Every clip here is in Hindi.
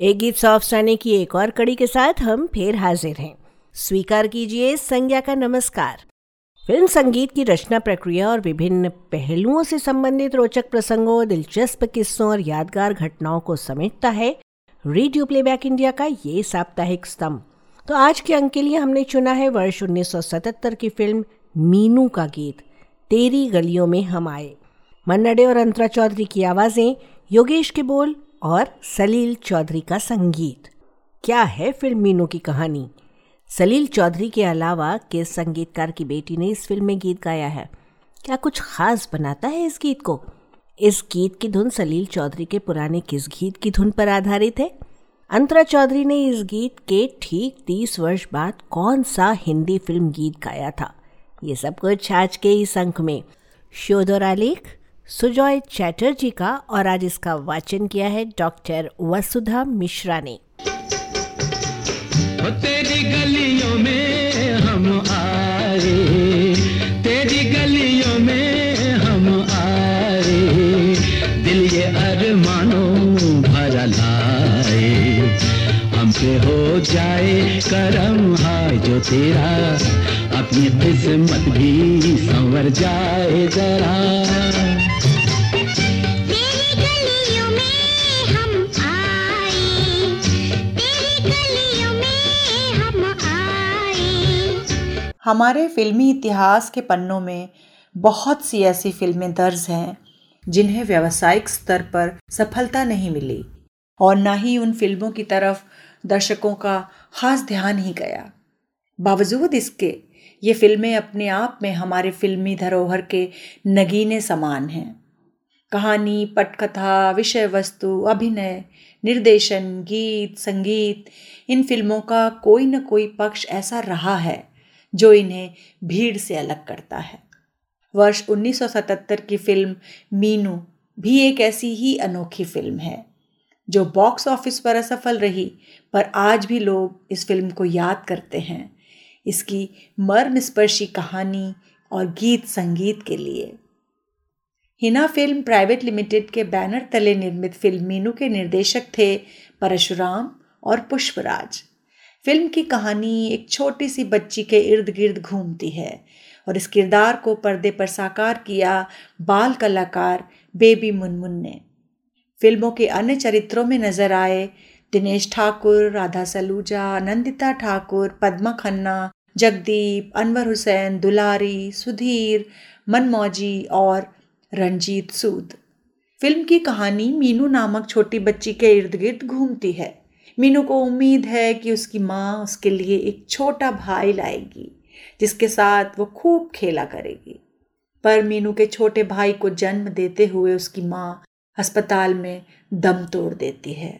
एक गीत सौ अफसाने की एक और कड़ी के साथ हम फिर हाजिर हैं। स्वीकार कीजिए संज्ञा का नमस्कार। फ़िल्म संगीत की रचना प्रक्रिया और विभिन्न पहलुओं से संबंधित रोचक प्रसंगों, दिलचस्प किस्सों और यादगार घटनाओं को समेटता है रेडियो प्लेबैक इंडिया का ये साप्ताहिक स्तंभ। तो आज के अंक के लिए हमने चुना है वर्ष 1977 की फ़िल्म मीनू का गीत, तेरी गलियों में हम आए। मन्नडे और अंतरा चौधरी की आवाज़ें, योगेश के बोल और सलील चौधरी का संगीत। क्या है फ़िल्म मीनू की कहानी? सलील चौधरी के अलावा किस संगीतकार की बेटी ने इस फ़िल्म में गीत गाया है? क्या कुछ खास बनाता है इस गीत को? इस गीत की धुन सलील चौधरी के पुराने किस गीत की धुन पर आधारित है? अंतरा चौधरी ने इस गीत के ठीक तीस वर्ष बाद कौन सा हिंदी फ़िल्म गीत गाया था? ये सब कुछ आज के इस अंक में। शोध और आलेख सुजॉय चैटर्जी का और आज इसका वाचन किया है डॉक्टर वसुधा मिश्रा ने। तेरी गलियों में हम आए, तेरी गलियों में हम आए, दिल ये अरमानों भरा लाए। हम पे हो जाए करम, हाय जो तेरा, अपनी किस्मत भी संवर जाए जरा। हमारे फिल्मी इतिहास के पन्नों में बहुत सी ऐसी फ़िल्में दर्ज हैं, जिन्हें व्यावसायिक स्तर पर सफलता नहीं मिली और न ही उन फ़िल्मों की तरफ़ दर्शकों का खास ध्यान ही गया। बावजूद इसके, ये फ़िल्में अपने आप में हमारे फिल्मी धरोहर के नगीने समान हैं। कहानी, पटकथा विषय वस्तु अभिनय, निर्देशन, गीत, संगीत, इन फ़िल्मों का कोई न कोई पक्ष ऐसा रहा है। जो इन्हें भीड़ से अलग करता है। वर्ष 1977 की फ़िल्म मीनू भी एक ऐसी ही अनोखी फ़िल्म है, जो बॉक्स ऑफ़िस पर असफल रही, पर आज भी लोग इस फ़िल्म को याद करते हैं। इसकी मर्मस्पर्शी कहानी और गीत संगीत के लिए। हिना फ़िल्म प्राइवेट लिमिटेड के बैनर तले निर्मित फ़िल्म मीनू के निर्देशक थे परशुराम और पुष्पराज। फ़िल्म की कहानी एक छोटी सी बच्ची के इर्द गिर्द घूमती है और इस किरदार को पर्दे पर साकार किया बाल कलाकार बेबी मुनमुन ने। फ़िल्मों के अन्य चरित्रों में नज़र आए दिनेश ठाकुर, राधा सलूजा, नंदिता ठाकुर, पद्मा खन्ना, जगदीप, अनवर हुसैन, दुलारी, सुधीर, मनमौजी और रंजीत सूद। फ़िल्म की कहानी मीनू नामक छोटी बच्ची के इर्द गिर्द घूमती है। मीनू को उम्मीद है कि उसकी माँ उसके लिए एक छोटा भाई लाएगी, जिसके साथ वो खूब खेला करेगी। पर मीनू के छोटे भाई को जन्म देते हुए उसकी माँ अस्पताल में दम तोड़ देती है।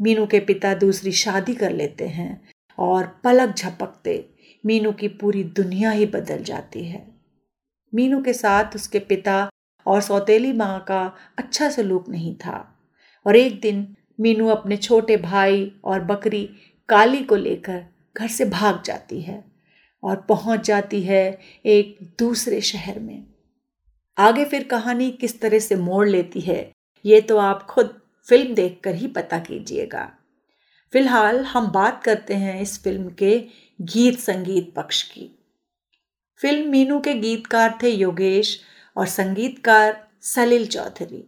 मीनू के पिता दूसरी शादी कर लेते हैं और पलक झपकते मीनू की पूरी दुनिया ही बदल जाती है। मीनू के साथ उसके पिता और सौतेली माँ का अच्छा सलूक नहीं था और एक दिन मीनू अपने छोटे भाई और बकरी काली को लेकर घर से भाग जाती है और पहुँच जाती है एक दूसरे शहर में। आगे फिर कहानी किस तरह से मोड़ लेती है, ये तो आप खुद फ़िल्म देखकर ही पता कीजिएगा। फ़िलहाल हम बात करते हैं इस फ़िल्म के गीत संगीत पक्ष की। फ़िल्म मीनू के गीतकार थे योगेश और संगीतकार सलील चौधरी।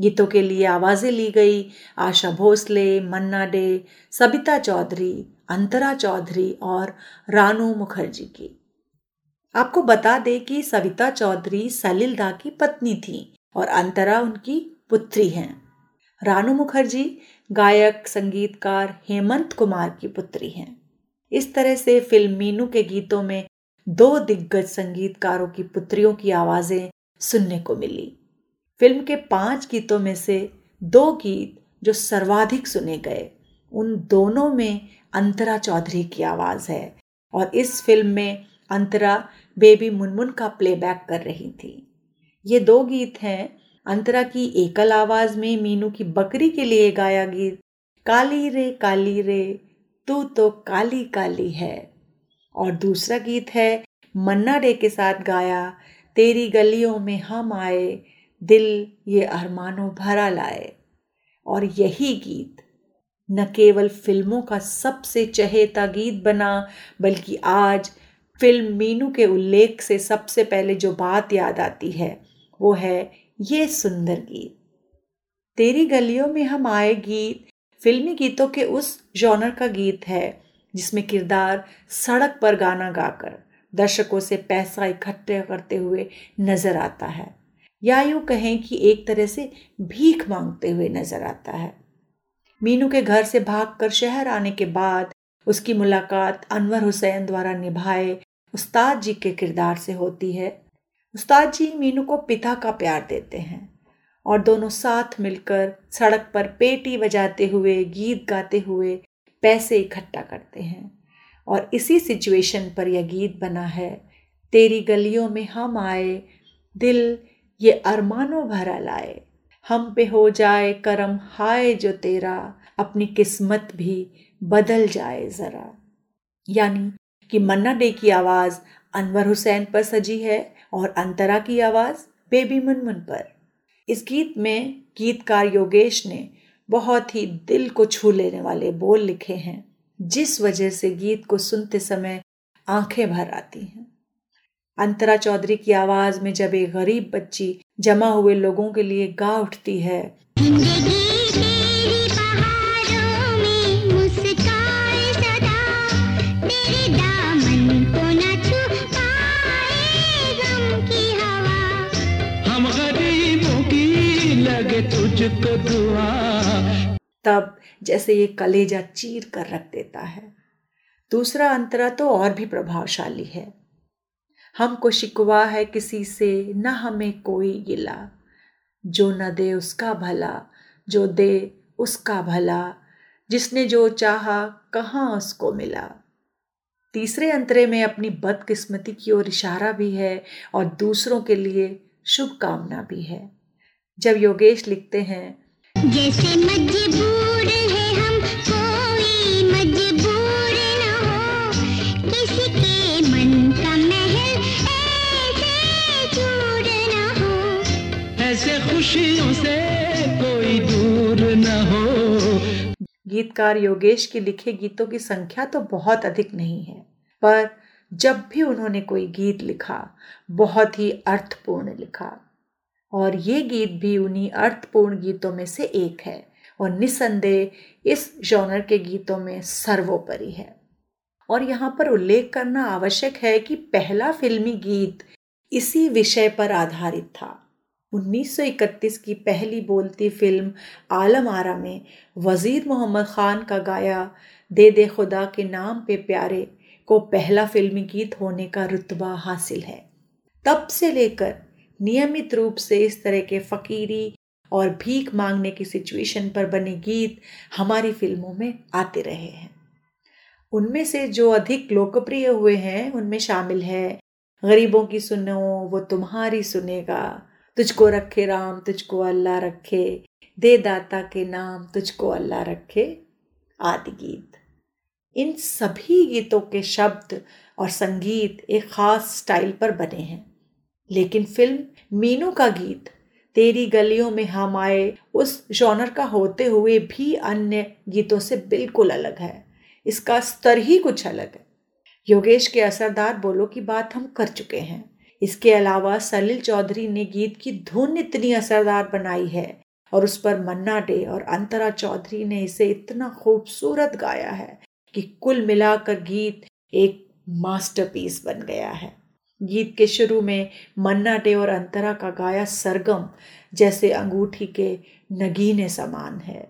गीतों के लिए आवाज़ें ली गई, आशा भोसले, मन्ना डे, सबिता चौधरी, अंतरा चौधरी और रानू मुखर्जी की। आपको बता दें कि सविता चौधरी सलिल दा की पत्नी थी और अंतरा उनकी पुत्री हैं। रानू मुखर्जी गायक, संगीतकार हेमंत कुमार की पुत्री हैं। इस तरह से फ़िल्म मीनू के गीतों में दो दिग्गज संगीतकारों की पुत्रियों की आवाज़ें सुनने को मिली। फ़िल्म के पाँच गीतों में से दो गीत जो सर्वाधिक सुने गए, उन दोनों में अंतरा चौधरी की आवाज़ है और इस फ़िल्म में अंतरा बेबी मुनमुन का प्लेबैक कर रही थी। ये दो गीत हैं, अंतरा की एकल आवाज़ में मीनू की बकरी के लिए गाया गीत, काली रे काली रे, तू तो काली काली है। और दूसरा गीत है, मन्ना डे के साथ गाया, तेरी गलियों में हम आए दिल ये अरमानों भरा लाए। और यही गीत न केवल फ़िल्मों का सबसे चहेता गीत बना, बल्कि आज फ़िल्म मीनू के उल्लेख से सबसे पहले जो बात याद आती है, वो है ये सुंदर गीत। तेरी गलियों में हम आए गीत, फिल्मी गीतों के उस जॉनर का गीत है, जिसमें किरदार सड़क पर गाना गाकर दर्शकों से पैसा इकट्ठे करते हुए नज़र आता है। या यूँ कहें कि एक तरह से भीख मांगते हुए नज़र आता है। मीनू के घर से भागकर शहर आने के बाद उसकी मुलाकात अनवर हुसैन द्वारा निभाए उस्ताद जी के किरदार से होती है। उस्ताद जी मीनू को पिता का प्यार देते हैं और दोनों साथ मिलकर सड़क पर पेटी बजाते हुए, गीत गाते हुए पैसे इकट्ठा करते हैं और इसी सिचुएशन पर यह गीत बना है, तेरी गलियों में हम आए, दिल ये अरमानों भरा लाए। हम पे हो जाए करम हाय जो तेरा, अपनी किस्मत भी बदल जाए ज़रा। यानी कि मन्ना डे की आवाज़ अनवर हुसैन पर सजी है और अंतरा की आवाज़ बेबी मुनमुन पर। इस गीत में गीतकार योगेश ने बहुत ही दिल को छू लेने वाले बोल लिखे हैं, जिस वजह से गीत को सुनते समय आँखें भर आती हैं। अंतरा चौधरी की आवाज़ में जब एक गरीब बच्ची जमा हुए लोगों के लिए गा उठती है। तुझको दुआ। तब जैसे ये कलेजा चीर कर रख देता है। दूसरा अंतरा तो और भी प्रभावशाली है। हमको शिकवा है किसी से, न हमें कोई गिला। जो न दे उसका भला, जो दे उसका भला। जिसने जो चाहा, कहाँ उसको मिला। तीसरे अंतरे में अपनी बदकिस्मती की ओर इशारा भी है और दूसरों के लिए शुभकामना भी है। जब योगेश लिखते हैं, जैसे मजबूर है गीतकार योगेश के लिखे गीतों की संख्या तो बहुत अधिक नहीं है, पर जब भी उन्होंने कोई गीत लिखा, बहुत ही अर्थपूर्ण लिखा। और ये गीत भी उन्हीं अर्थपूर्ण गीतों में से एक है और निसंदेह इस जॉनर के गीतों में सर्वोपरि है। और यहाँ पर उल्लेख करना आवश्यक है कि पहला फिल्मी गीत इसी विषय पर आधारित था। 1931 की पहली बोलती फ़िल्म आलम आरा में वज़ीर मोहम्मद ख़ान का गाया दे दे खुदा के नाम पे प्यारे को पहला फिल्मी गीत होने का रुतबा हासिल है। तब से लेकर नियमित रूप से इस तरह के फ़कीरी और भीख मांगने की सिचुएशन पर बने गीत हमारी फ़िल्मों में आते रहे हैं। उनमें से जो अधिक लोकप्रिय हुए हैं, उनमें शामिल है, गरीबों की सुनो, वो तुम्हारी सुनेगा। तुझको रखे राम, तुझको अल्लाह रखे, दे दाता के नाम, तुझको अल्लाह रखे, आदि गीत। इन सभी गीतों के शब्द और संगीत एक खास स्टाइल पर बने हैं। लेकिन फ़िल्म मीनू का गीत, तेरी गलियों में हम आए, उस जॉनर का होते हुए भी अन्य गीतों से बिल्कुल अलग है। इसका स्तर ही कुछ अलग है। योगेश के असरदार बोलो की बात हम कर चुके हैं। इसके अलावा सलील चौधरी ने गीत की धुन इतनी असरदार बनाई है और उस पर मन्ना डे और अंतरा चौधरी ने इसे इतना खूबसूरत गाया है कि कुल मिलाकर गीत एक मास्टरपीस बन गया है। गीत के शुरू में मन्ना डे और अंतरा का गाया सरगम जैसे अंगूठी के नगीने समान है।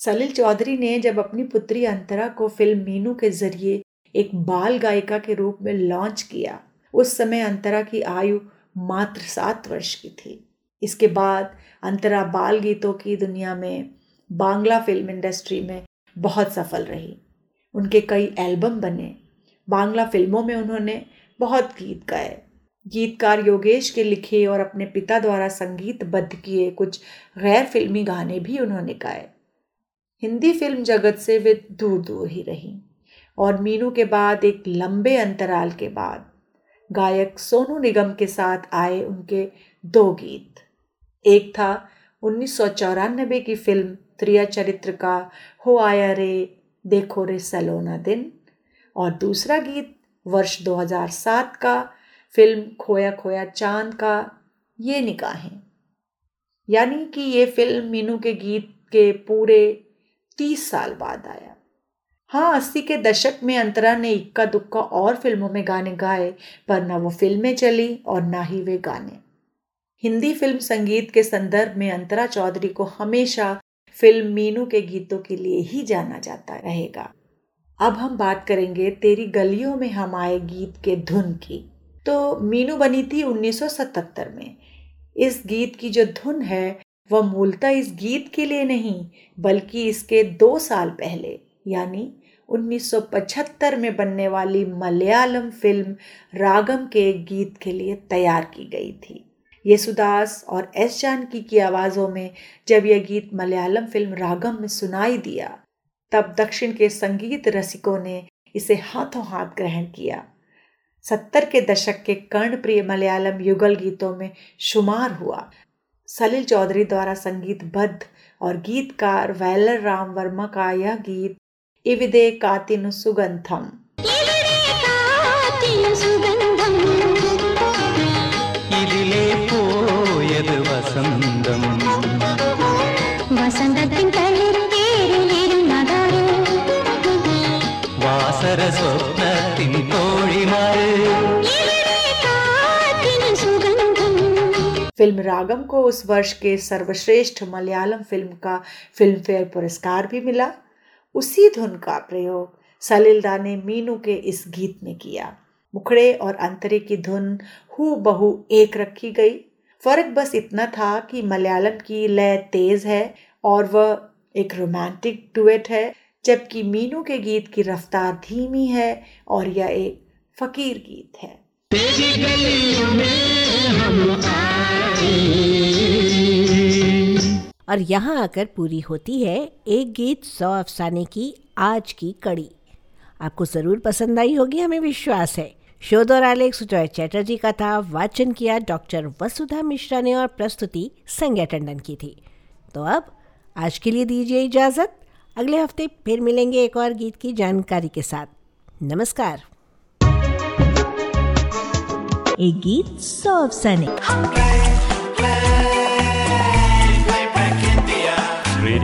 सलील चौधरी ने जब अपनी पुत्री अंतरा को फ़िल्म मीनू के ज़रिए एक बाल गायिका के रूप में लॉन्च किया उस समय अंतरा की आयु मात्र सात वर्ष की थी। इसके बाद अंतरा बाल गीतों की दुनिया में, बांग्ला फ़िल्म इंडस्ट्री में बहुत सफल रही। उनके कई एल्बम बने। बांग्ला फ़िल्मों में उन्होंने बहुत गीत गाए। गीतकार योगेश के लिखे और अपने पिता द्वारा संगीतबद्ध किए कुछ गैर फिल्मी गाने भी उन्होंने गाए। हिंदी फ़िल्म जगत से वे दूर दूर ही रहीं। और मीनू के बाद एक लंबे अंतराल के बाद गायक सोनू निगम के साथ आए उनके दो गीत। एक था उन्नीस सौ चौरानबे की फ़िल्म त्रिया चरित्र का हो आया रे, देखो रे सलोना दिन। और दूसरा गीत वर्ष 2007 का फ़िल्म खोया खोया चाँद का ये निकाहें यानी कि ये फ़िल्म मीनू के गीत के पूरे तीस साल बाद आया। हाँ अस्सी के दशक में अंतरा ने इक्का दुक्का और फ़िल्मों में गाने गाए, पर ना वो फ़िल्में चली और ना ही वे गाने। हिंदी फ़िल्म संगीत के संदर्भ में अंतरा चौधरी को हमेशा फ़िल्म मीनू के गीतों के लिए ही जाना जाता रहेगा। अब हम बात करेंगे तेरी गलियों में हम आए गीत के धुन की। तो मीनू बनी थी 1977 में। इस गीत की जो धुन है, वह मूलतः इस गीत के लिए नहीं, बल्कि इसके दो साल पहले यानी 1975 में बनने वाली मलयालम फ़िल्म रागम के एक गीत के लिए तैयार की गई थी। येसुदास और एस जानकी की आवाज़ों में जब यह गीत मलयालम फ़िल्म रागम में सुनाई दिया, तब दक्षिण के संगीत रसिकों ने इसे हाथों हाथ ग्रहण किया। सत्तर के दशक के कर्णप्रिय मलयालम युगल गीतों में शुमार हुआ। सलील चौधरी द्वारा संगीतबद्ध और गीतकार वैलर राम वर्मा का यह गीत इविदे कातिन सुगंधम फ़िल्म रागम को उस वर्ष के सर्वश्रेष्ठ मलयालम फ़िल्म का फ़िल्म फेयर पुरस्कार भी मिला उसी धुन का प्रयोग सलिलदा ने मीनू के इस गीत में किया। मुखड़े और अंतरे की धुन हु बहु एक रखी गई। फ़र्क बस इतना था कि मलयालम की लय तेज है और वह एक रोमांटिक डुएट है, जबकि मीनू के गीत की रफ्तार धीमी है और यह एक फकीर गीत है। और यहाँ आकर पूरी होती है एक गीत सौ अफसाने की आज की कड़ी। आपको ज़रूर पसंद आई होगी हमें विश्वास है। शोध और आलेख सुजॉय चैटर्जी का था वाचन किया डॉक्टर वसुधा मिश्रा ने और प्रस्तुति संज्ञा टंडन की थी। तो अब आज के लिए दीजिए इजाज़त। अगले हफ़्ते फिर मिलेंगे एक और गीत की जानकारी के साथ। नमस्कार। एक गीत सौ अफसाने।